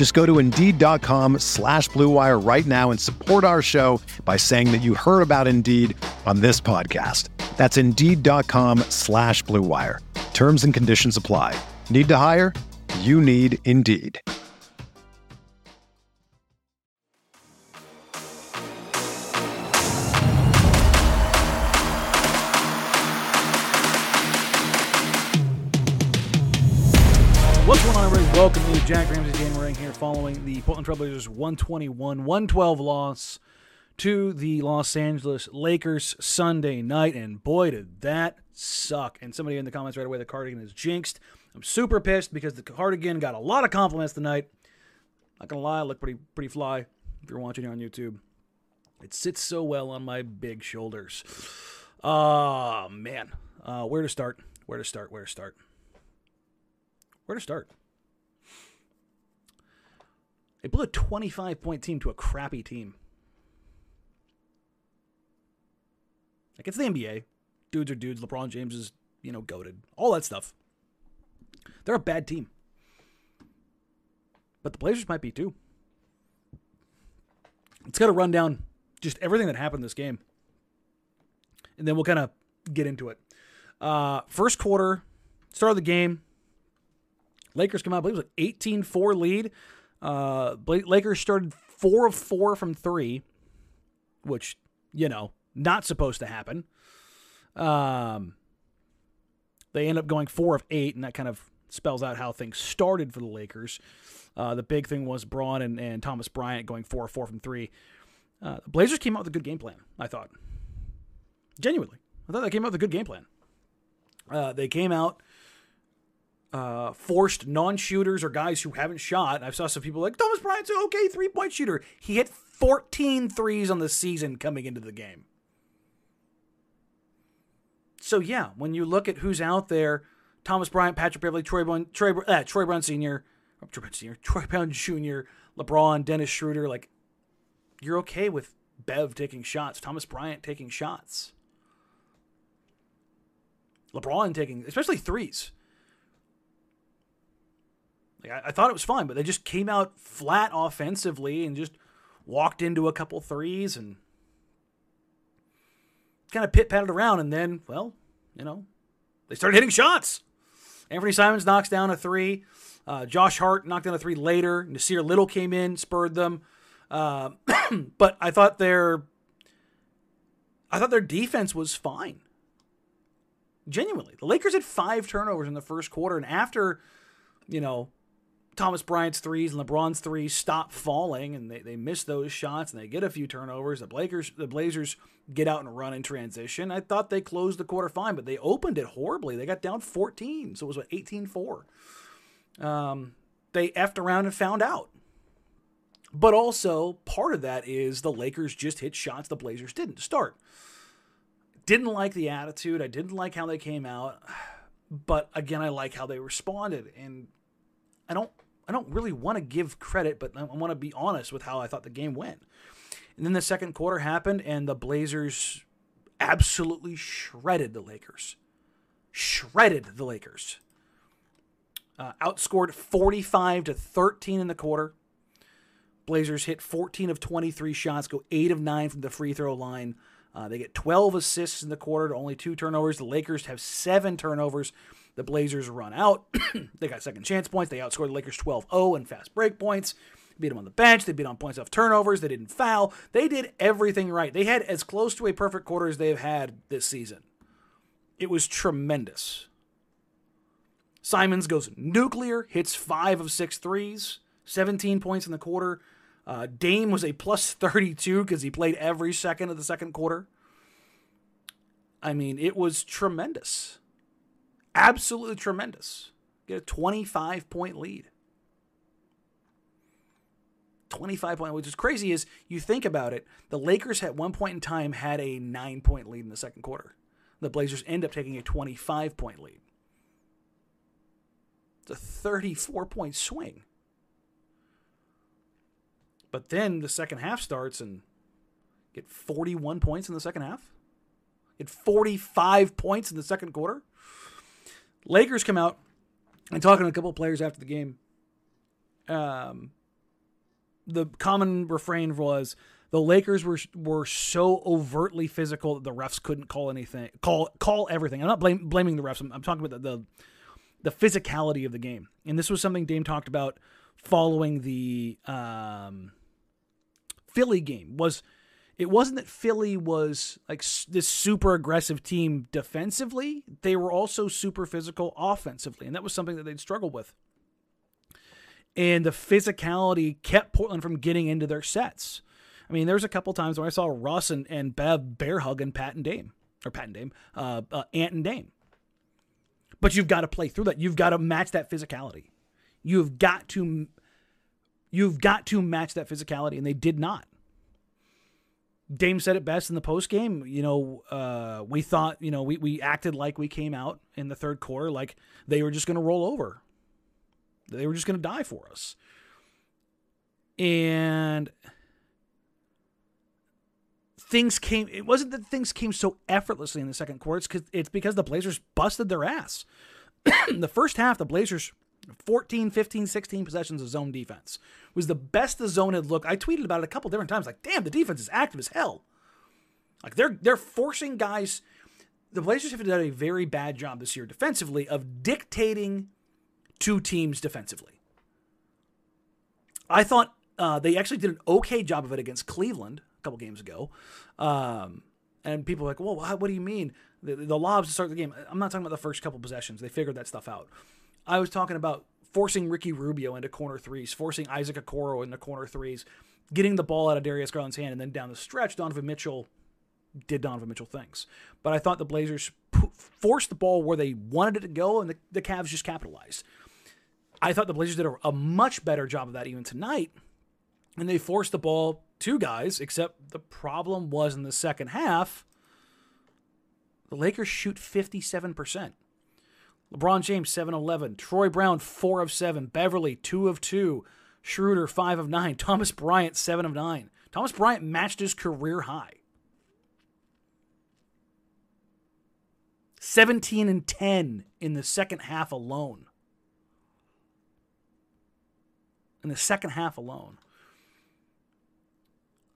Just go to Indeed.com slash BlueWire right now and support our show by saying that you heard about Indeed on this podcast. That's Indeed.com slash BlueWire. Terms and conditions apply. Need to hire? You need Indeed. What's going on, everybody? Welcome to Jack Ramsey following the Portland Trailblazers 121 112 loss to the Los Angeles Lakers Sunday night. And boy, did that suck. And somebody in the comments right away, the cardigan is jinxed. I'm super pissed because the cardigan got a lot of compliments tonight. Not gonna lie, I look pretty pretty fly if you're watching on YouTube. It sits so well on my big shoulders. Oh man. Uh, where to start? Where to start? Where to start? Where to start? They blew a 25 point team to a crappy team. Like, it's the NBA. Dudes are dudes. LeBron James is, you know, goaded. All that stuff. They're a bad team. But the Blazers might be too. Let's got to run down just everything that happened this game. And then we'll kind of get into it. Uh, first quarter, start of the game, Lakers come out, I believe it was an 18 4 lead. Uh, Lakers started 4 of 4 from 3, which, you know, not supposed to happen. Um, they end up going 4 of 8, and that kind of spells out how things started for the Lakers. Uh, the big thing was Brown and, and Thomas Bryant going 4 of 4 from 3. Uh, the Blazers came out with a good game plan, I thought. Genuinely. I thought they came out with a good game plan. Uh, they came out uh, forced non-shooters or guys who haven't shot. I saw some people like Thomas Bryant's an okay three-point shooter. He hit 14 threes on the season coming into the game. So yeah, when you look at who's out there, Thomas Bryant, Patrick Beverley, Troy Brown, Troy, uh, Troy Brown Sr., Troy Brown Sr., Troy Brown Jr., LeBron, Dennis Schroeder, like you're okay with Bev taking shots, Thomas Bryant taking shots, LeBron taking, especially threes. Like I, I, thought it was fine, but they just came out flat offensively and just walked into a couple threes and kind of pit patted around. And then, well, you know, they started hitting shots. Anfernee Simons knocks down a three. Uh, Josh Hart knocked down a three later. Nassir Little came in, spurred them. Uh, but I thought their, I thought their defense was fine. Genuinely, the Lakers had five turnovers in the first quarter, and after, you know, Thomas Bryant's threes and LeBron's threes stop falling and they, they miss those shots and they get a few turnovers. The Blazers the Blazers get out and run in transition. I thought they closed the quarter fine, but they opened it horribly. They got down 14, so it was what 18-4. Um, they effed around and found out. But also part of that is the Lakers just hit shots the Blazers didn't start. Didn't like the attitude. I didn't like how they came out. But again, I like how they responded and I don't I don't really want to give credit, but I want to be honest with how I thought the game went. And then the second quarter happened, and the Blazers absolutely shredded the Lakers. Shredded the Lakers. Uh, outscored 45 to 13 in the quarter. Blazers hit 14 of 23 shots, go 8 of 9 from the free throw line. Uh, they get 12 assists in the quarter to only two turnovers. The Lakers have seven turnovers. The Blazers run out. they got second chance points. They outscored the Lakers 12 0 in fast break points. Beat them on the bench. They beat on points off turnovers. They didn't foul. They did everything right. They had as close to a perfect quarter as they've had this season. It was tremendous. Simons goes nuclear, hits five of six threes, 17 points in the quarter. Uh, Dame was a plus 32 because he played every second of the second quarter. I mean, it was tremendous. Absolutely tremendous. Get a 25 point lead. 25 point, which is crazy is you think about it, the Lakers at one point in time had a nine point lead in the second quarter. The Blazers end up taking a 25 point lead. It's a 34 point swing. But then the second half starts and get 41 points in the second half. Get 45 points in the second quarter. Lakers come out and talking to a couple players after the game. Um, the common refrain was the Lakers were were so overtly physical that the refs couldn't call anything, call call everything. I'm not blame, blaming the refs. I'm, I'm talking about the, the the physicality of the game, and this was something Dame talked about following the um, Philly game. Was it wasn't that Philly was like this super aggressive team defensively; they were also super physical offensively, and that was something that they'd struggled with and the physicality kept Portland from getting into their sets. I mean, there's a couple times where I saw Russ and, and Bev bear hugging Pat and Dame, or Pat and Dame, uh, uh, Ant and Dame. But you've got to play through that. You've got to match that physicality. You've got to, you've got to match that physicality, and they did not. Dame said it best in the post game. You know, uh, we thought, you know, we, we acted like we came out in the third quarter, like they were just going to roll over. They were just going to die for us. And things came it wasn't that things came so effortlessly in the second quarter it's because it's because the blazers busted their ass the first half the blazers 14 15 16 possessions of zone defense was the best the zone had looked i tweeted about it a couple different times like damn the defense is active as hell like they're they're forcing guys the blazers have done a very bad job this year defensively of dictating two teams defensively. I thought uh, they actually did an okay job of it against Cleveland a couple games ago. Um, and people are like, well, what do you mean? The, the lobs to start the game. I'm not talking about the first couple possessions. They figured that stuff out. I was talking about forcing Ricky Rubio into corner threes, forcing Isaac Okoro into corner threes, getting the ball out of Darius Garland's hand, and then down the stretch, Donovan Mitchell did Donovan Mitchell things. But I thought the Blazers forced the ball where they wanted it to go, and the, the Cavs just capitalized. I thought the Blazers did a, a much better job of that even tonight. And they forced the ball to guys, except the problem was in the second half, the Lakers shoot 57%. LeBron James, 7 11. Troy Brown, 4 of 7. Beverley, 2 of 2. Schroeder, 5 of 9. Thomas Bryant, 7 of 9. Thomas Bryant matched his career high. 17 and 10 in the second half alone. in the second half alone.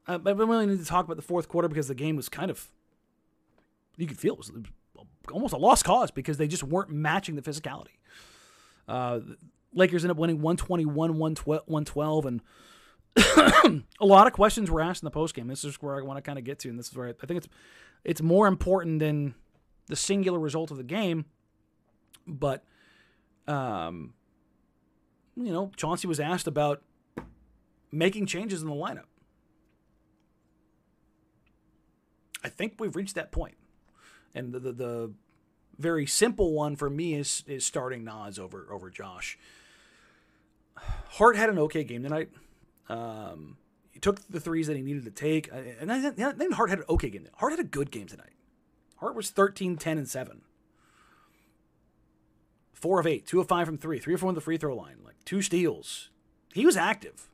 Uh, but we really need to talk about the fourth quarter because the game was kind of, you could feel it was almost a lost cause because they just weren't matching the physicality. Uh, Lakers end up winning 121 112, and a lot of questions were asked in the postgame. This is where I want to kind of get to, and this is where I, I think it's it's more important than the singular result of the game. But um, you know, Chauncey was asked about making changes in the lineup. I think we've reached that point. And the, the, the very simple one for me is is starting Nas over over Josh. Hart had an okay game tonight. Um, he took the threes that he needed to take, uh, and then, then Hart had an okay game. Tonight. Hart had a good game tonight. Hart was 13, 10, and 7 four of eight, two of five from three, three or four on the free throw line, like two steals. He was active.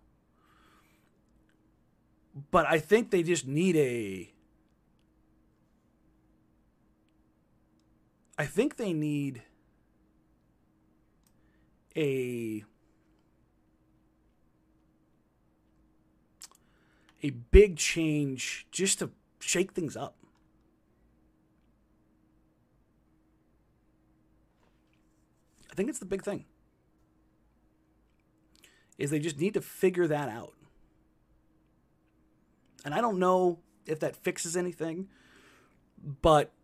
But I think they just need a. I think they need a. A big change just to shake things up. I think it's the big thing. Is they just need to figure that out. And I don't know if that fixes anything, but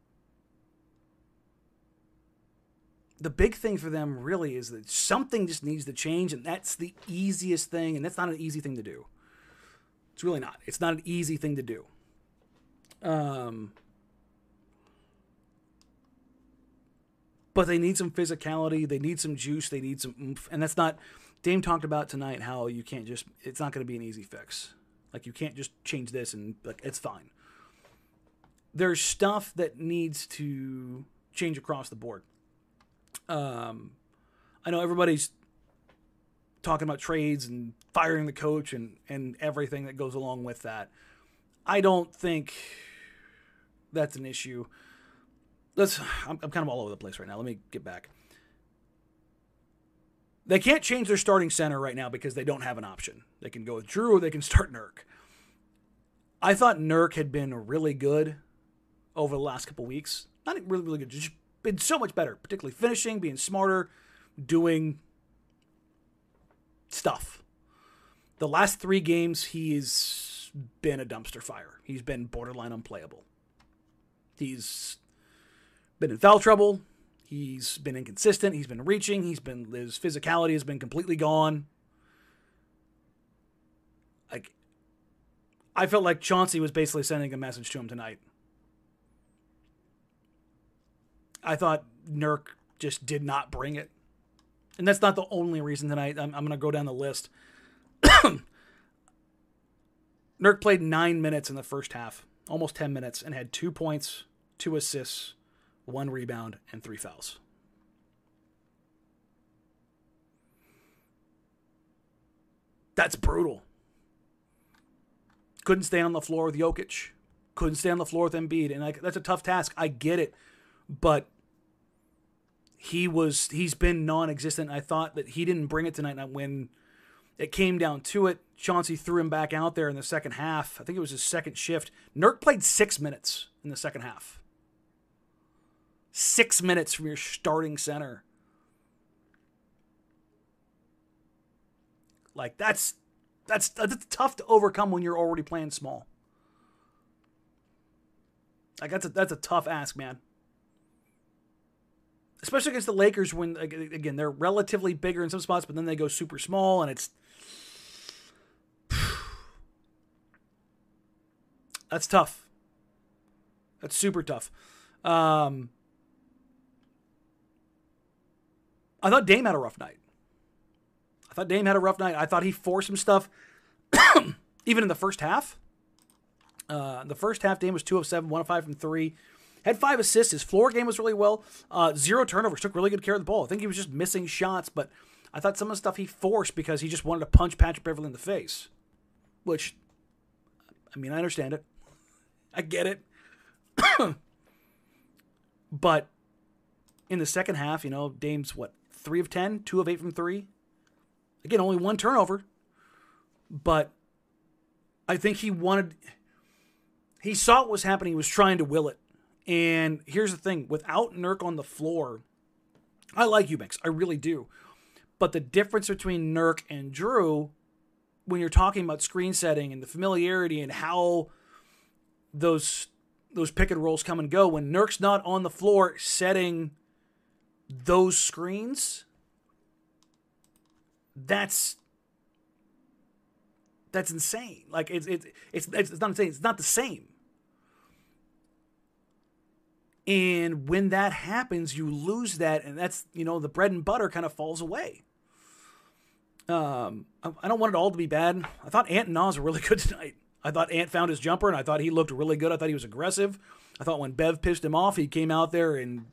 the big thing for them really is that something just needs to change, and that's the easiest thing, and that's not an easy thing to do. It's really not. It's not an easy thing to do. Um, but they need some physicality. They need some juice. They need some oomph, and that's not. Dame talked about tonight how you can't just. It's not going to be an easy fix. Like you can't just change this and like it's fine. There's stuff that needs to change across the board. Um, I know everybody's talking about trades and firing the coach and and everything that goes along with that. I don't think that's an issue. Let's. I'm, I'm kind of all over the place right now. Let me get back. They can't change their starting center right now because they don't have an option. They can go with Drew or they can start Nurk. I thought Nurk had been really good over the last couple weeks. Not really, really good, just been so much better, particularly finishing, being smarter, doing stuff. The last three games, he's been a dumpster fire. He's been borderline unplayable. He's been in foul trouble. He's been inconsistent. He's been reaching. He's been his physicality has been completely gone. Like I felt like Chauncey was basically sending a message to him tonight. I thought Nurk just did not bring it. And that's not the only reason tonight. I'm, I'm going to go down the list. Nurk played nine minutes in the first half, almost 10 minutes, and had two points, two assists, one rebound, and three fouls. That's brutal. Couldn't stay on the floor with Jokic. Couldn't stay on the floor with Embiid. And like that's a tough task. I get it. But he was he's been non-existent. I thought that he didn't bring it tonight. And when it came down to it, Chauncey threw him back out there in the second half. I think it was his second shift. Nurk played six minutes in the second half. Six minutes from your starting center. Like that's that's that's tough to overcome when you're already playing small. Like that's a that's a tough ask, man especially against the Lakers when again they're relatively bigger in some spots, but then they go super small and it's that's tough. That's super tough. Um, I thought Dame had a rough night. I thought Dame had a rough night. I thought he forced some stuff, even in the first half. Uh, the first half, Dame was two of seven, one of five from three. Had five assists. His floor game was really well. Uh, zero turnovers. Took really good care of the ball. I think he was just missing shots, but I thought some of the stuff he forced because he just wanted to punch Patrick Beverley in the face. Which, I mean, I understand it. I get it. but in the second half, you know, Dame's what, three of ten, two of eight from three? Again, only one turnover. But I think he wanted he saw what was happening, he was trying to will it. And here's the thing without Nurk on the floor, I like Eubanks. I really do. But the difference between Nurk and Drew, when you're talking about screen setting and the familiarity and how those those pick and rolls come and go, when Nurk's not on the floor setting those screens, that's that's insane. Like it's it's it's it's not insane. It's not the same. And when that happens, you lose that, and that's you know the bread and butter kind of falls away. Um, I, don't want it all to be bad. I thought Ant and Nas were really good tonight. I thought Ant found his jumper, and I thought he looked really good. I thought he was aggressive. I thought when Bev pissed him off, he came out there and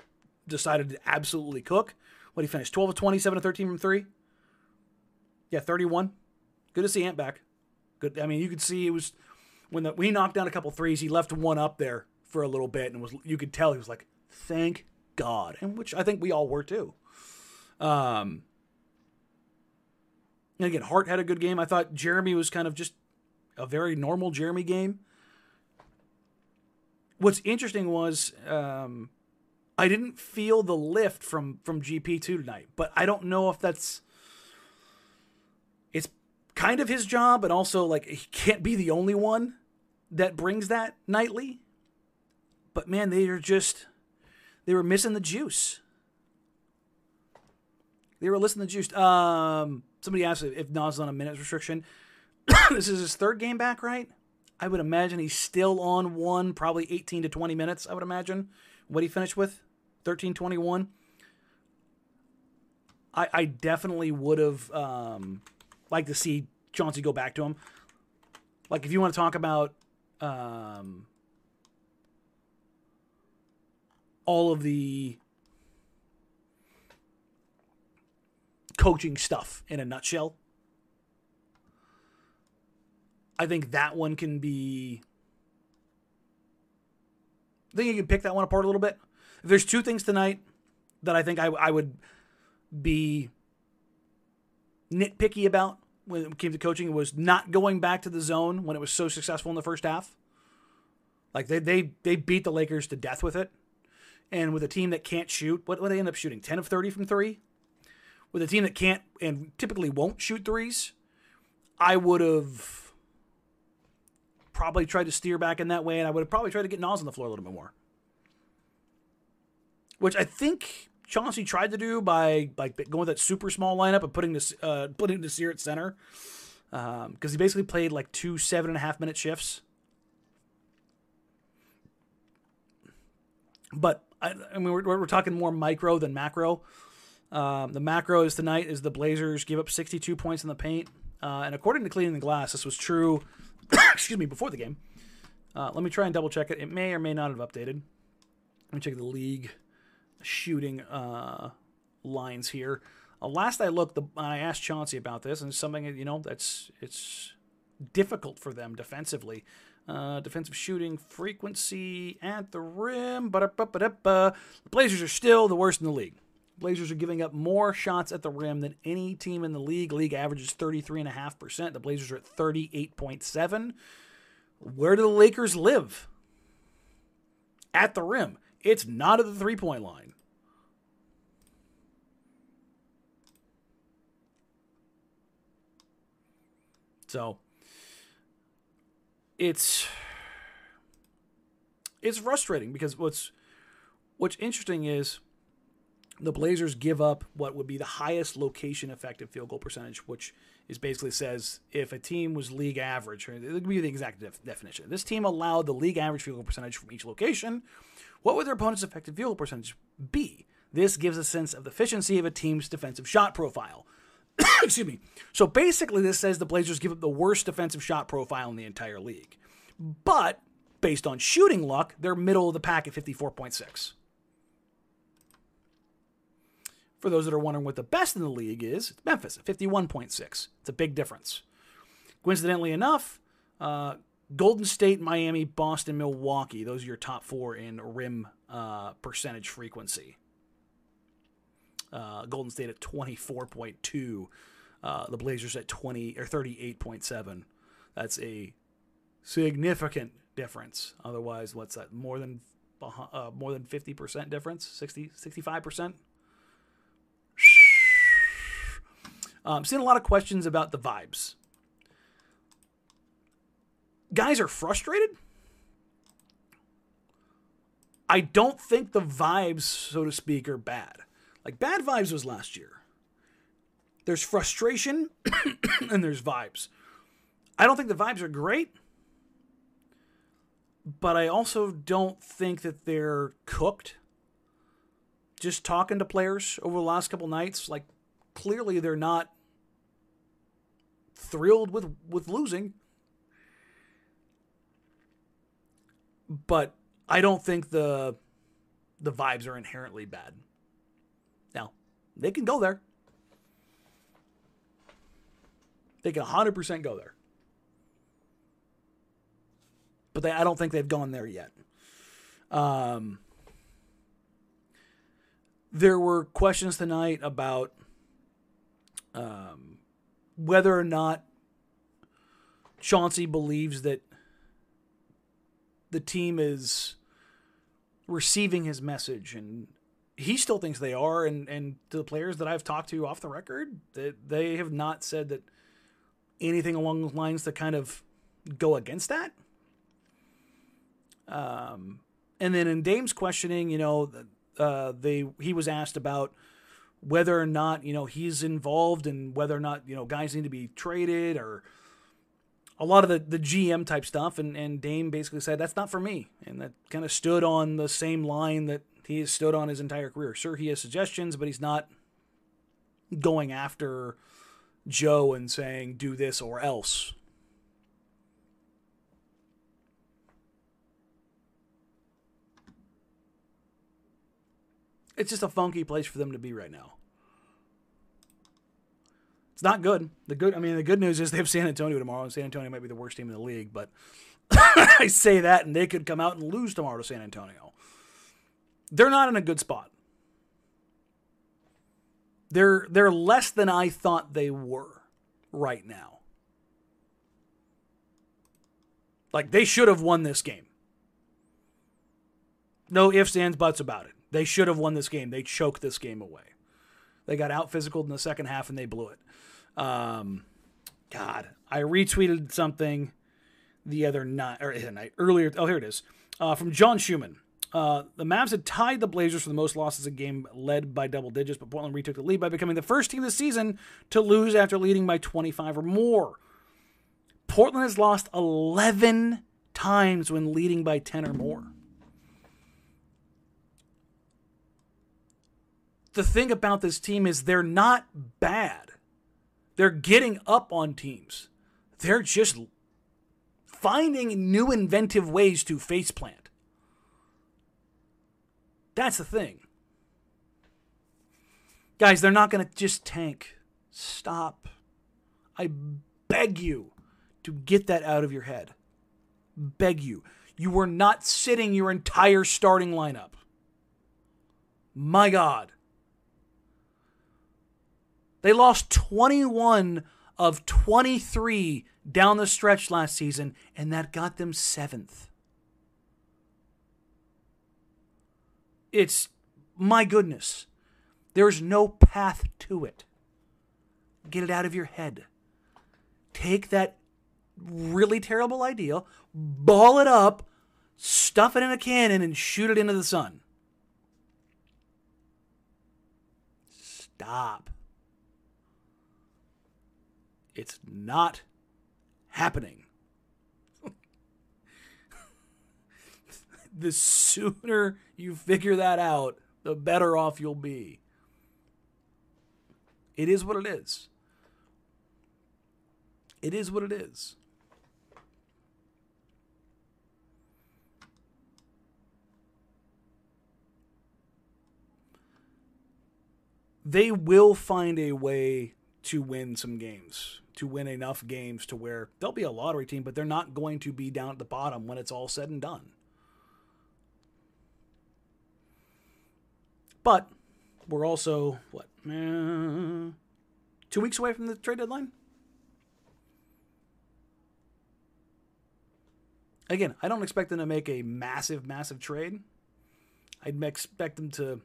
decided to absolutely cook. What he finished 12 of 27 of 13 from three. Yeah, 31. Good to see Ant back. Good. I mean, you could see it was when the, we knocked down a couple threes. He left one up there for a little bit and was you could tell he was like, thank God, and which I think we all were too. Um, and again, Hart had a good game. I thought Jerami was kind of just a very normal Jerami game. What's interesting was um, I didn't feel the lift from from GP two tonight, but I don't know if that's it's kind of his job, and also like he can't be the only one that brings that nightly. But man, they are just they were missing the juice. They were listening to juice. Um, somebody asked if Nas on a minutes restriction. this is his third game back, right? I would imagine he's still on one, probably 18 to 20 minutes, I would imagine. What he finished with? 13 21. I, I definitely would have um, liked to see Chauncey go back to him. Like, if you want to talk about um, all of the coaching stuff in a nutshell, I think that one can be. I think you can pick that one apart a little bit. If there's two things tonight that I think I, I would be nitpicky about when it came to coaching was not going back to the zone when it was so successful in the first half. Like they they they beat the Lakers to death with it. And with a team that can't shoot, what what they end up shooting? 10 of 30 from 3? With a team that can't and typically won't shoot threes, I would have probably tried to steer back in that way and I would have probably tried to get Nas on the floor a little bit more. Which I think Chauncey tried to do by like going with that super small lineup and putting this uh, putting at center because um, he basically played like two seven and a half minute shifts. But I, I mean, we're, we're talking more micro than macro. Um, the macro is tonight is the Blazers give up 62 points in the paint, uh, and according to Cleaning the Glass, this was true. excuse me, before the game. Uh, let me try and double check it. It may or may not have updated. Let me check the league shooting uh, lines here. Uh, last I looked, the, I asked Chauncey about this, and it's something you know that's it's difficult for them defensively. Uh, defensive shooting frequency at the rim. The Blazers are still the worst in the league. Blazers are giving up more shots at the rim than any team in the league. League average is 33.5%. The Blazers are at 38.7. Where do the Lakers live? At the rim. It's not at the three point line. So it's it's frustrating because what's what's interesting is the Blazers give up what would be the highest location effective field goal percentage, which is basically says if a team was league average, it would be the exact def- definition. This team allowed the league average field goal percentage from each location. What would their opponent's effective field goal percentage be? This gives a sense of the efficiency of a team's defensive shot profile. Excuse me. So basically, this says the Blazers give up the worst defensive shot profile in the entire league. But based on shooting luck, they're middle of the pack at 54.6. For those that are wondering what the best in the league is, it's Memphis at 51.6. It's a big difference. Coincidentally enough, uh, Golden State, Miami, Boston, Milwaukee, those are your top four in rim uh, percentage frequency. Uh, Golden State at 24.2, uh, the Blazers at 20 or 38.7. That's a significant difference. Otherwise, what's that? More than uh, more than 50% difference, 60 65%. I'm um, seeing a lot of questions about the vibes. Guys are frustrated. I don't think the vibes, so to speak, are bad. Like bad vibes was last year. There's frustration and there's vibes. I don't think the vibes are great, but I also don't think that they're cooked. Just talking to players over the last couple nights, like clearly they're not thrilled with with losing. But I don't think the the vibes are inherently bad. Now, they can go there. They can 100% go there. But they, I don't think they've gone there yet. Um, there were questions tonight about um, whether or not Chauncey believes that the team is receiving his message and he still thinks they are and and to the players that I've talked to off the record that they have not said that anything along those lines to kind of go against that um and then in Dame's questioning you know uh they he was asked about whether or not, you know, he's involved and whether or not, you know, guys need to be traded or a lot of the, the GM type stuff. And, and Dame basically said, that's not for me. And that kind of stood on the same line that he has stood on his entire career. Sure, he has suggestions, but he's not going after Joe and saying, do this or else. It's just a funky place for them to be right now. It's not good. The good, I mean, the good news is they have San Antonio tomorrow, and San Antonio might be the worst team in the league. But I say that, and they could come out and lose tomorrow to San Antonio. They're not in a good spot. They're they're less than I thought they were right now. Like they should have won this game. No ifs, ands, buts about it. They should have won this game. They choked this game away. They got out physical in the second half and they blew it. Um, God, I retweeted something the other night or night earlier. Oh, here it is uh, from John Schumann. Uh, the Mavs had tied the Blazers for the most losses in game led by double digits, but Portland retook the lead by becoming the first team this season to lose after leading by 25 or more. Portland has lost 11 times when leading by 10 or more. the thing about this team is they're not bad. They're getting up on teams. They're just finding new inventive ways to faceplant. That's the thing. Guys, they're not going to just tank. Stop. I beg you to get that out of your head. Beg you. You were not sitting your entire starting lineup. My God. They lost 21 of 23 down the stretch last season, and that got them seventh. It's my goodness. There's no path to it. Get it out of your head. Take that really terrible idea, ball it up, stuff it in a cannon, and shoot it into the sun. Stop. It's not happening. The sooner you figure that out, the better off you'll be. It is what it is. It is what it is. They will find a way to win some games to win enough games to where they'll be a lottery team, but they're not going to be down at the bottom when it's all said and done. But we're also, what, uh, two weeks away from the trade deadline? Again, I don't expect them to make a massive, massive trade. I'd expect them to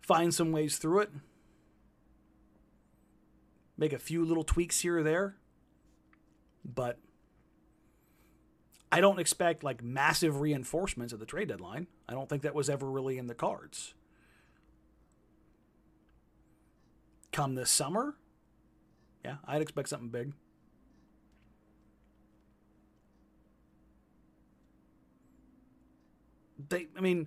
find some ways through it make a few little tweaks here or there. But I don't expect like massive reinforcements at the trade deadline. I don't think that was ever really in the cards. Come this summer, yeah, I'd expect something big. They, I mean,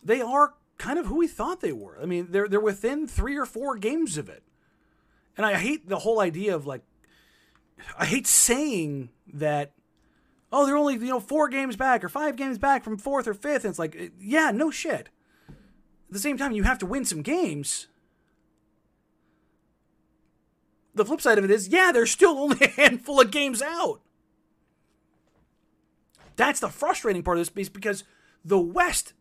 they are kind of who we thought they were. I mean, they're they're within three or four games of it. And I hate the whole idea of like, I hate saying that, oh, they're only, you know, four games back or five games back from fourth or fifth. And it's like, yeah, no shit. At the same time, you have to win some games. The flip side of it is, yeah, there's still only a handful of games out. That's the frustrating part of this piece because the West,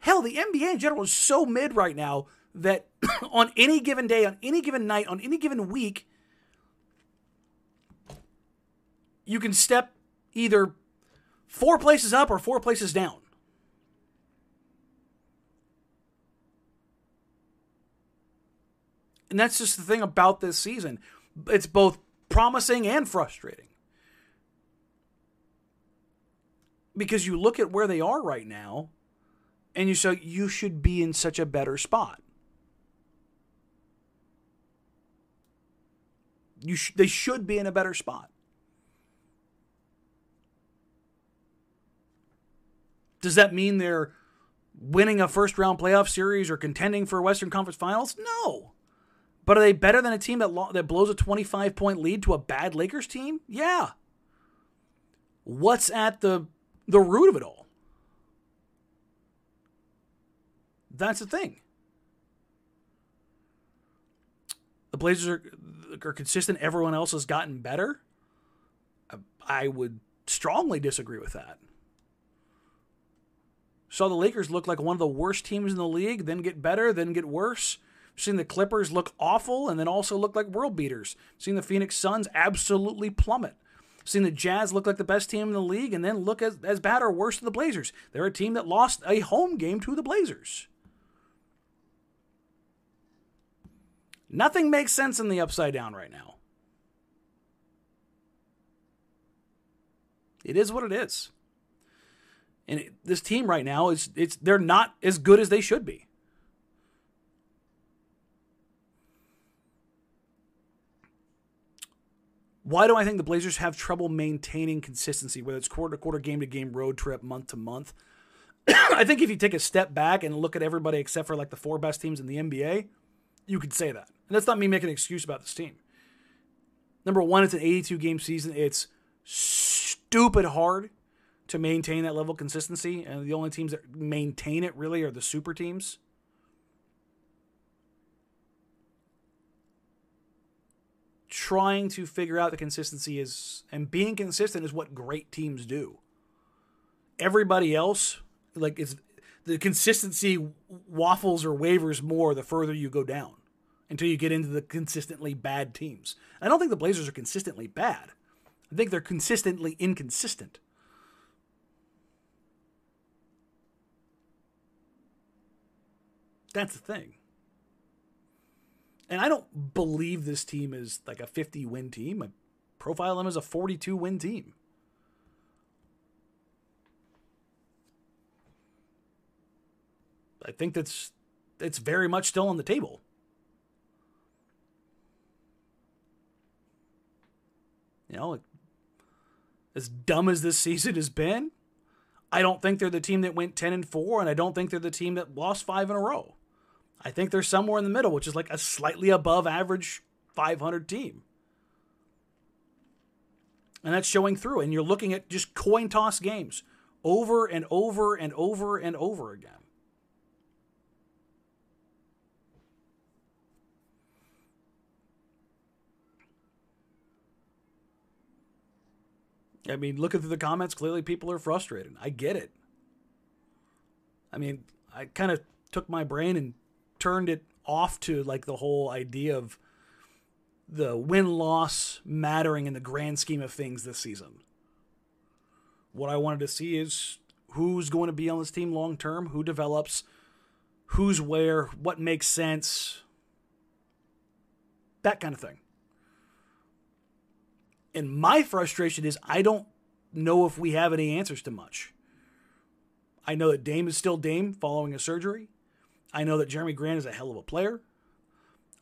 hell, the NBA in general is so mid right now that on any given day, on any given night, on any given week, you can step either four places up or four places down. And that's just the thing about this season. It's both promising and frustrating. Because you look at where they are right now and you say you should be in such a better spot. You sh- they should be in a better spot. Does that mean they're winning a first round playoff series or contending for Western Conference Finals? No. But are they better than a team that lo- that blows a 25 point lead to a bad Lakers team? Yeah. What's at the the root of it all? That's the thing. The Blazers are, are consistent. Everyone else has gotten better. I would strongly disagree with that. Saw the Lakers look like one of the worst teams in the league, then get better, then get worse. Seen the Clippers look awful and then also look like world beaters. Seen the Phoenix Suns absolutely plummet. Seen the Jazz look like the best team in the league and then look as, as bad or worse than the Blazers. They're a team that lost a home game to the Blazers. Nothing makes sense in the upside down right now. It is what it is. And it, this team right now is it's they're not as good as they should be. Why do I think the Blazers have trouble maintaining consistency, whether it's quarter to quarter, game to game, road trip, month to month? I think if you take a step back and look at everybody except for like the four best teams in the NBA, you could say that. And that's not me making an excuse about this team. Number one, it's an 82 game season. It's stupid hard to maintain that level of consistency. And the only teams that maintain it really are the super teams. Trying to figure out the consistency is, and being consistent is what great teams do. Everybody else, like, it's the consistency waffles or wavers more the further you go down until you get into the consistently bad teams. I don't think the Blazers are consistently bad. I think they're consistently inconsistent. That's the thing. And I don't believe this team is like a 50 win team. I profile them as a 42 win team. I think that's it's very much still on the table. You know, as dumb as this season has been, I don't think they're the team that went 10 and 4 and I don't think they're the team that lost 5 in a row. I think they're somewhere in the middle, which is like a slightly above average 500 team. And that's showing through and you're looking at just coin toss games over and over and over and over again. I mean, looking through the comments, clearly people are frustrated. I get it. I mean, I kind of took my brain and turned it off to like the whole idea of the win loss mattering in the grand scheme of things this season. What I wanted to see is who's going to be on this team long term, who develops, who's where, what makes sense, that kind of thing. And my frustration is I don't know if we have any answers to much. I know that Dame is still Dame following a surgery. I know that Jerami Grant is a hell of a player.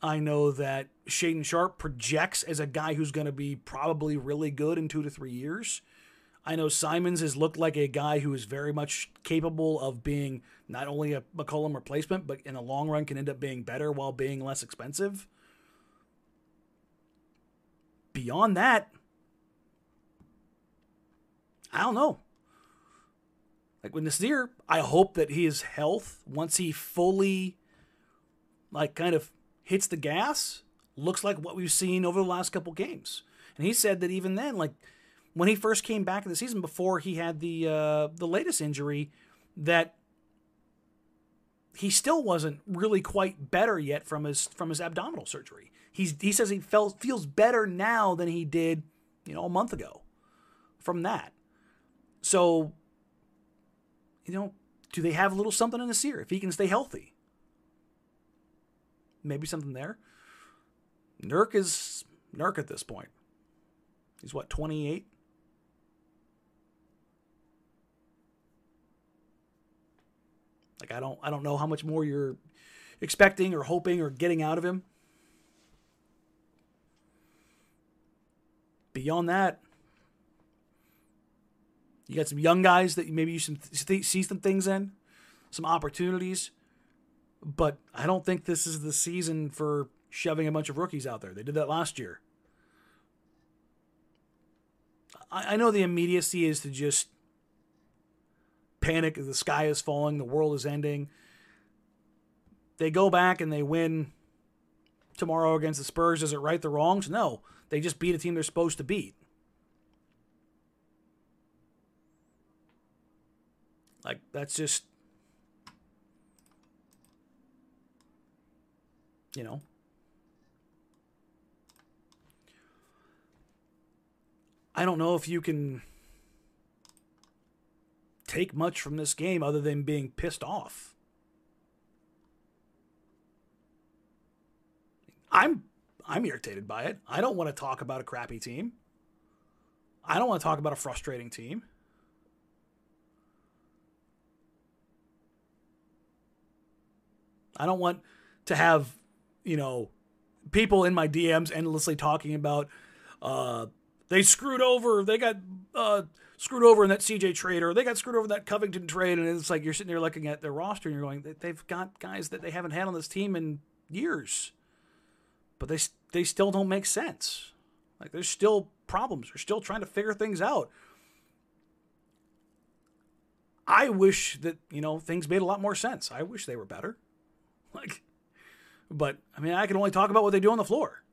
I know that Shaedon Sharpe projects as a guy who's going to be probably really good in two to three years. I know Simons has looked like a guy who is very much capable of being not only a McCollum replacement, but in the long run can end up being better while being less expensive. Beyond that, I don't know. Like when this year, I hope that his health, once he fully, like, kind of hits the gas, looks like what we've seen over the last couple games. And he said that even then, like, when he first came back in the season before he had the uh, the latest injury, that he still wasn't really quite better yet from his from his abdominal surgery. He's he says he felt feels better now than he did, you know, a month ago from that. So, you know, do they have a little something in Nassir if he can stay healthy? Maybe something there. Nurk is Nurk at this point. He's what, 28? Like I don't I don't know how much more you're expecting or hoping or getting out of him. beyond that, you got some young guys that maybe you should see some things in, some opportunities. But I don't think this is the season for shoving a bunch of rookies out there. They did that last year. I, I know the immediacy is to just panic. The sky is falling. The world is ending. They go back and they win tomorrow against the Spurs. Does it right the wrongs? No. They just beat a team they're supposed to beat. Like, that's just. You know. I don't know if you can take much from this game other than being pissed off. I'm I'm irritated by it. I don't want to talk about a crappy team. I don't want to talk about a frustrating team. I don't want to have, you know, people in my DMs endlessly talking about uh, they screwed over, they got uh, screwed over in that CJ trade, or they got screwed over in that Covington trade, and it's like you're sitting there looking at their roster and you're going, they've got guys that they haven't had on this team in years, but they they still don't make sense. Like there's still problems. They're still trying to figure things out. I wish that you know things made a lot more sense. I wish they were better. Like, but I mean, I can only talk about what they do on the floor.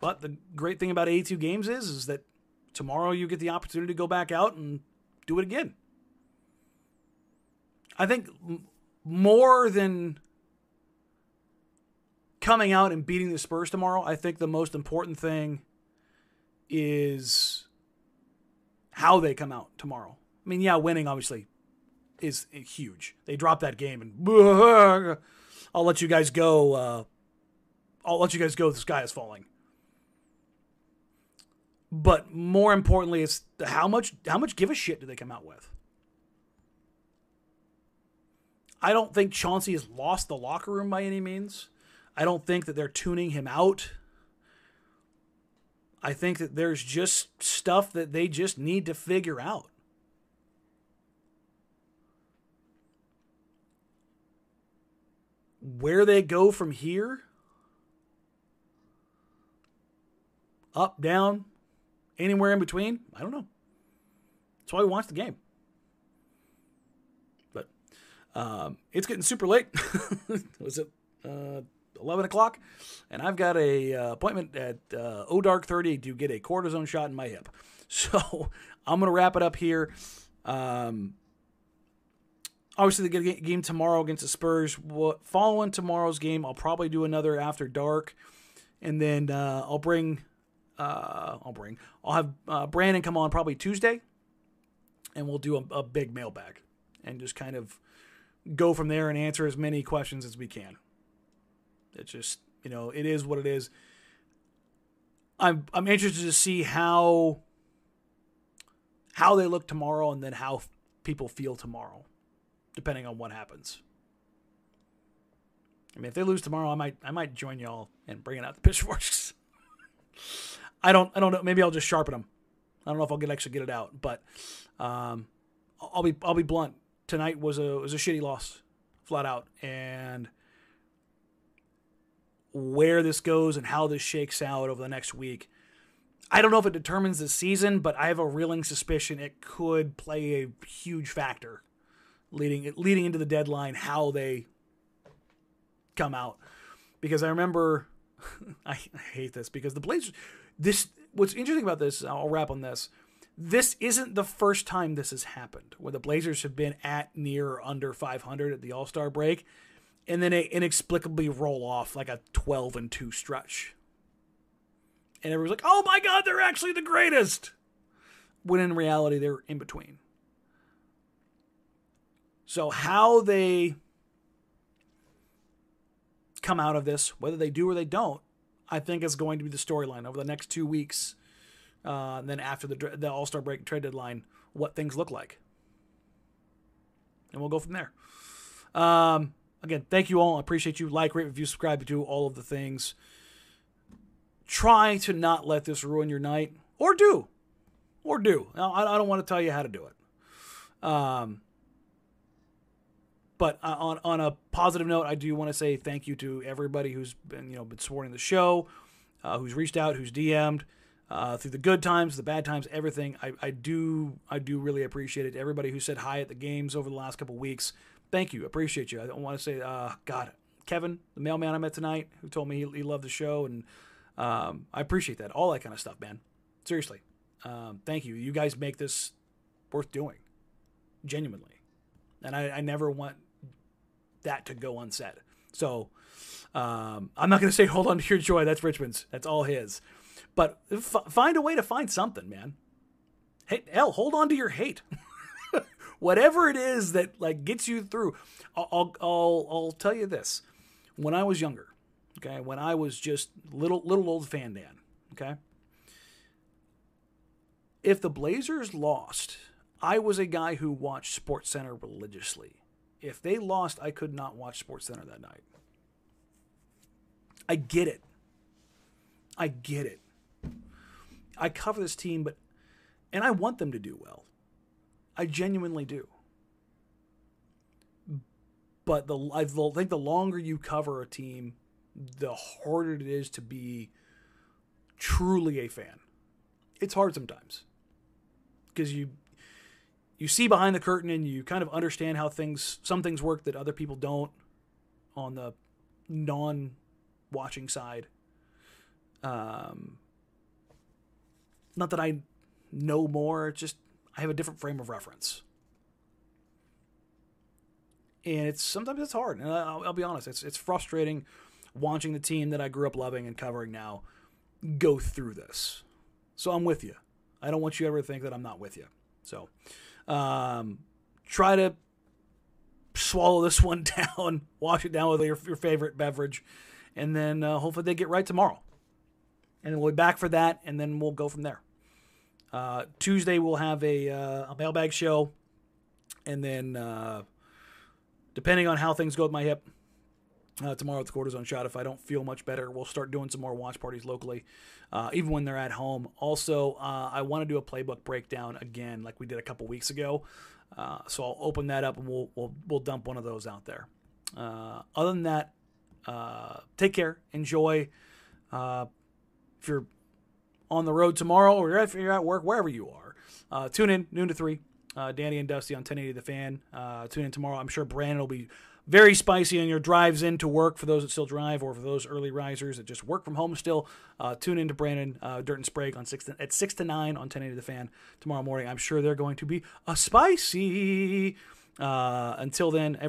But the great thing about 82 games is, is that tomorrow you get the opportunity to go back out and do it again. I think more than coming out and beating the Spurs tomorrow, I think the most important thing is how they come out tomorrow. I mean, yeah, winning obviously is huge. They dropped that game, and I'll let you guys go. Uh, I'll let you guys go. The sky is falling. But more importantly, is how much how much give a shit do they come out with? I don't think Chauncey has lost the locker room by any means. I don't think that they're tuning him out. I think that there's just stuff that they just need to figure out. Where they go from here, up, down, Anywhere in between? I don't know. That's why we watch the game. But um, it's getting super late. Was it uh, 11 o'clock? And I've got a uh, appointment at uh, O Dark 30 to get a cortisone shot in my hip. So I'm going to wrap it up here. Um, obviously, the game tomorrow against the Spurs. Following tomorrow's game, I'll probably do another after dark, and then uh, I'll bring uh, I'll bring. I'll have uh, Brandon come on probably Tuesday, and we'll do a, a, big mailbag and just kind of go from there and answer as many questions as we can. It's just you know it is what it is. I'm I'm interested to see how how they look tomorrow and then how people feel tomorrow, depending on what happens. I mean, if they lose tomorrow, I might I might join y'all in bringing out the pitchforks. I don't I don't know. Maybe I'll just sharpen them. I don't know if I'll get actually get it out, but um, I'll be I'll be blunt. Tonight was a was a shitty loss, flat out, and where this goes and how this shakes out over the next week. I don't know if it determines the season, but I have a reeling suspicion it could play a huge factor leading leading into the deadline how they come out. Because I remember I hate this because the Blazers this what's interesting about this, I'll wrap on this. This isn't the first time this has happened where the Blazers have been at near or under 500 at the All Star break, and then they inexplicably roll off like a 12 and 2 stretch. And everyone's like, oh my God, they're actually the greatest. When in reality, they're in between. So, how they come out of this, whether they do or they don't, I think is going to be the storyline over the next two weeks. Uh, and then after the the All Star break trade deadline, what things look like, and we'll go from there. Um, again, thank you all. I appreciate you. Like, rate, review, subscribe, do all of the things. try to not let this ruin your night, or do, or do. I, I don't want to tell you how to do it. Um, but uh, on on a positive note, I do want to say thank you to everybody who's been you know been supporting the show, uh, who's reached out, who's DM'd. Uh, through the good times, the bad times, everything. I, I do I do really appreciate it. Everybody who said hi at the games over the last couple weeks, thank you, appreciate you. I want to say, uh, God, Kevin, the mailman I met tonight, who told me he, he loved the show, and um, I appreciate that, all that kind of stuff, man. Seriously, um, thank you. You guys make this worth doing, genuinely, and I, I never want that to go unsaid. So um, I'm not going to say hold on to your joy. That's Richmond's. That's all his. But f- find a way to find something, man. Hey, hell, hold on to your hate. Whatever it is that like gets you through. I'll, I'll, I'll, I'll tell you this. When I was younger, okay, when I was just little little old fan Dan, okay. If the Blazers lost, I was a guy who watched SportsCenter religiously. If they lost, I could not watch SportsCenter that night. I get it. I get it. I cover this team, but and I want them to do well. I genuinely do. But the I think the longer you cover a team, the harder it is to be truly a fan. It's hard sometimes because you you see behind the curtain and you kind of understand how things some things work that other people don't on the non watching side. Um, not that I know more, just I have a different frame of reference. And it's sometimes it's hard. And I'll, I'll be honest, it's it's frustrating watching the team that I grew up loving and covering now go through this. So I'm with you. I don't want you ever to think that I'm not with you. So um, try to swallow this one down, wash it down with your, your favorite beverage, and then uh, hopefully they get right tomorrow. And then we'll be back for that, and then we'll go from there. Uh, Tuesday we'll have a, uh, a mailbag show, and then uh, depending on how things go with my hip, uh, tomorrow at the cortisone shot. If I don't feel much better, we'll start doing some more watch parties locally, uh, even when they're at home. Also, uh, I want to do a playbook breakdown again, like we did a couple weeks ago. Uh, so I'll open that up and we'll we'll, we'll dump one of those out there. Uh, other than that, uh, take care, enjoy. if you're on the road tomorrow or if you're at work, wherever you are, tune in noon to three. Danny and Dusty on 1080 The Fan. tune in tomorrow. I'm sure Brandon will be very spicy on your drives into work for those that still drive or for those early risers that just work from home still. Uh, tune into Brandon uh, Dirt and Sprague on six to, at six to nine on 1080 The Fan tomorrow morning. I'm sure they're going to be a spicy. Uh, until then.